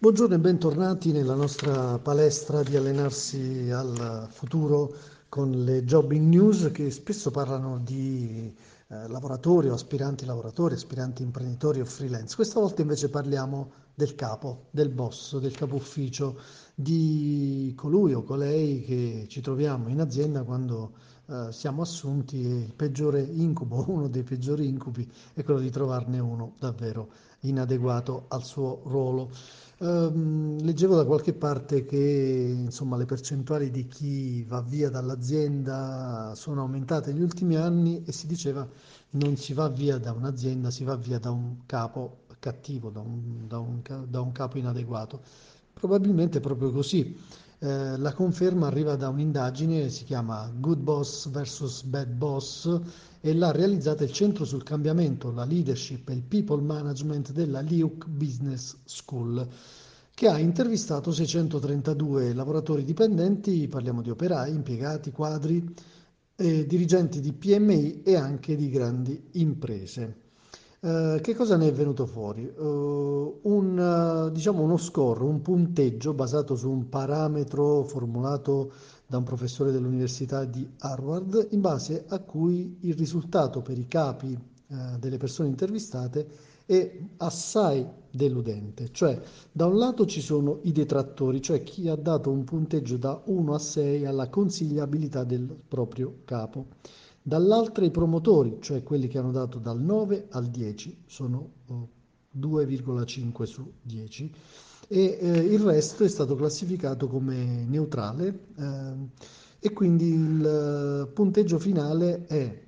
Buongiorno e bentornati nella nostra palestra di allenarsi al futuro con le Jobbing News che spesso parlano di eh, lavoratori o aspiranti lavoratori, aspiranti imprenditori o freelance. Questa volta invece parliamo del capo, del boss, del capo ufficio, di colui o colei che ci troviamo in azienda quando eh, siamo assunti e il peggiore incubo, uno dei peggiori incubi è quello di trovarne uno davvero inadeguato al suo ruolo. Um, leggevo da qualche parte che insomma, le percentuali di chi va via dall'azienda sono aumentate negli ultimi anni e si diceva non si va via da un'azienda, si va via da un capo cattivo, da un, da un, da un capo inadeguato. Probabilmente è proprio così. Eh, la conferma arriva da un'indagine, si chiama Good Boss vs Bad Boss e l'ha realizzata il Centro sul Cambiamento, la Leadership e il People Management della Liuc Business School, che ha intervistato 632 lavoratori dipendenti, parliamo di operai, impiegati, quadri, eh, dirigenti di PMI e anche di grandi imprese. Uh, che cosa ne è venuto fuori? Uh, un, uh, diciamo uno score, un punteggio basato su un parametro formulato da un professore dell'Università di Harvard, in base a cui il risultato per i capi delle persone intervistate è assai deludente. Cioè, da un lato ci sono i detrattori, cioè chi ha dato un punteggio da 1 a 6 alla consigliabilità del proprio capo dall'altra i promotori, cioè quelli che hanno dato dal 9 al 10, sono 2,5 su 10 e eh, il resto è stato classificato come neutrale eh, e quindi il eh, punteggio finale è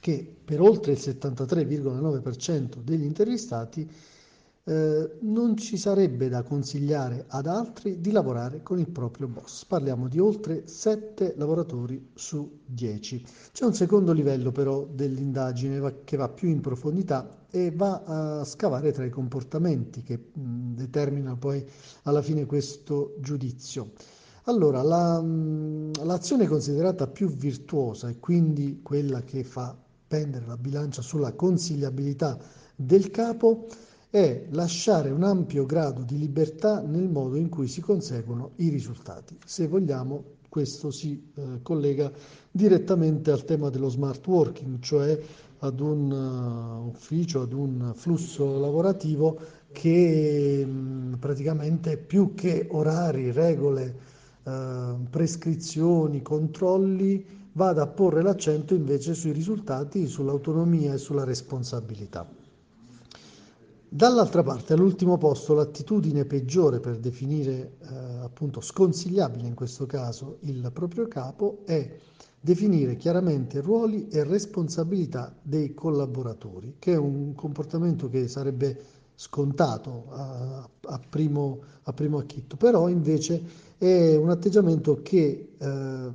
che per oltre il 73,9% degli intervistati eh, non ci sarebbe da consigliare ad altri di lavorare con il proprio boss. Parliamo di oltre 7 lavoratori su 10. C'è un secondo livello però dell'indagine che va più in profondità e va a scavare tra i comportamenti che mh, determinano poi alla fine questo giudizio. Allora, la, l'azione considerata più virtuosa e quindi quella che fa pendere la bilancia sulla consigliabilità del capo è lasciare un ampio grado di libertà nel modo in cui si conseguono i risultati. Se vogliamo, questo si eh, collega direttamente al tema dello smart working, cioè ad un uh, ufficio, ad un flusso lavorativo che mh, mm, praticamente più che orari, regole, uh, prescrizioni, controlli, vada a porre l'accento invece sui risultati, sull'autonomia e sulla responsabilità. Dall'altra parte, all'ultimo posto, l'attitudine peggiore per definire eh, appunto sconsigliabile in questo caso il proprio capo è definire chiaramente ruoli e responsabilità dei collaboratori, che è un comportamento che sarebbe scontato a, a, primo, a primo, acchitto, però invece è un atteggiamento che eh,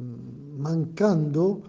mancando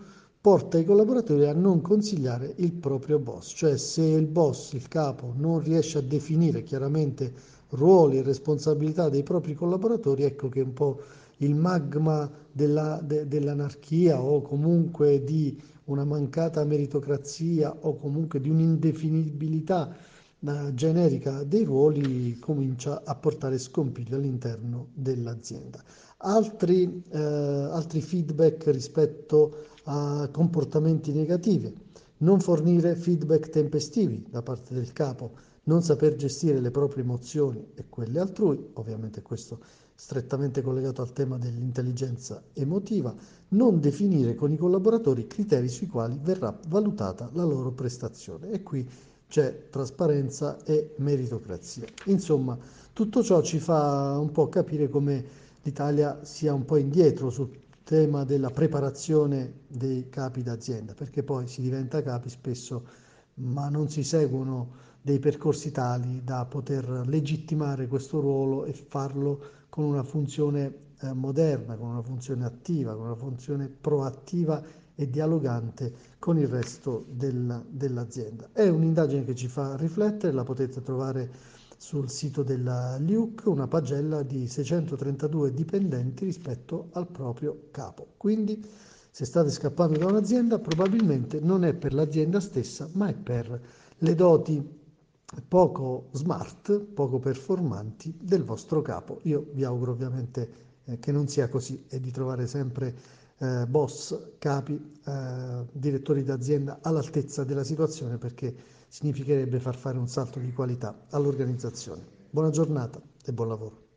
porta i collaboratori a non consigliare il proprio boss, cioè se il boss, il capo, non riesce a definire chiaramente ruoli e responsabilità dei propri collaboratori, ecco che un po' il magma della, de, dell'anarchia o comunque di una mancata meritocrazia o comunque di un'indefinibilità uh, generica dei ruoli comincia a portare scompiglio all'interno dell'azienda. Altri, uh, altri feedback rispetto a comportamenti negativi, non fornire feedback tempestivi da parte del capo, non saper gestire le proprie emozioni e quelle altrui, ovviamente questo strettamente collegato al tema dell'intelligenza emotiva, non definire con i collaboratori criteri sui quali verrà valutata la loro prestazione. E qui c'è trasparenza e meritocrazia. Insomma, tutto ciò ci fa un po' capire come l'Italia sia un po' indietro su tema della preparazione dei capi d'azienda, perché poi si diventa capi spesso, ma non si seguono dei percorsi tali da poter legittimare questo ruolo e farlo con una funzione eh, moderna, con una funzione attiva, con una funzione proattiva e dialogante con il resto del, dell'azienda. È un'indagine che ci fa riflettere, la potete trovare sul sito della LIUC una pagella di 632 dipendenti rispetto al proprio capo. Quindi se state scappando da un'azienda probabilmente non è per l'azienda stessa ma è per le doti poco smart, poco performanti del vostro capo. Io vi auguro ovviamente eh, che non sia così e di trovare sempre eh, boss, capi, eh, direttori d'azienda all'altezza della situazione perché significherebbe far fare un salto di qualità all'organizzazione. Buona giornata e buon lavoro.